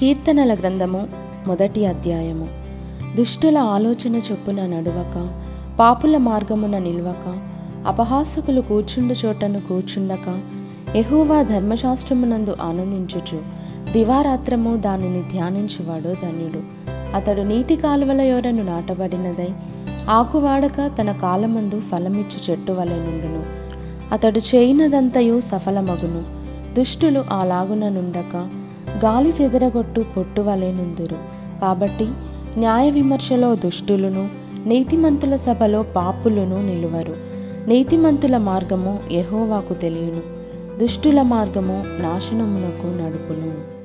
కీర్తనల గ్రంథము మొదటి అధ్యాయము. దుష్టుల ఆలోచన చొప్పున నడువక పాపుల మార్గమున నిల్వక అపహాసకులు కూర్చుండు చోటను కూర్చుండక ఎహోవా ధర్మశాస్త్రమునందు ఆనందించుచు దివారాత్రము దానిని ధ్యానించువాడు ధన్యుడు. అతడు నీటి కాలువల యొరను నాటబడినదై ఆకువాడక తన కాలమందు ఫలమిచ్చు చెట్టు వలె నుండును. అతడు చేయినదంతయు సఫలమగును. దుష్టులు అలాగున నుండక గాలి చెదరగొట్టు పొట్టు వలె నుందురు. కాబట్టి న్యాయ విమర్శలో దుష్టులను నీతిమంతుల సభలో పాపులను నిలువరు. నీతిమంతుల మార్గము ఎహోవాకు తెలియను. దుష్టుల మార్గము నాశనమునకు నడుపును.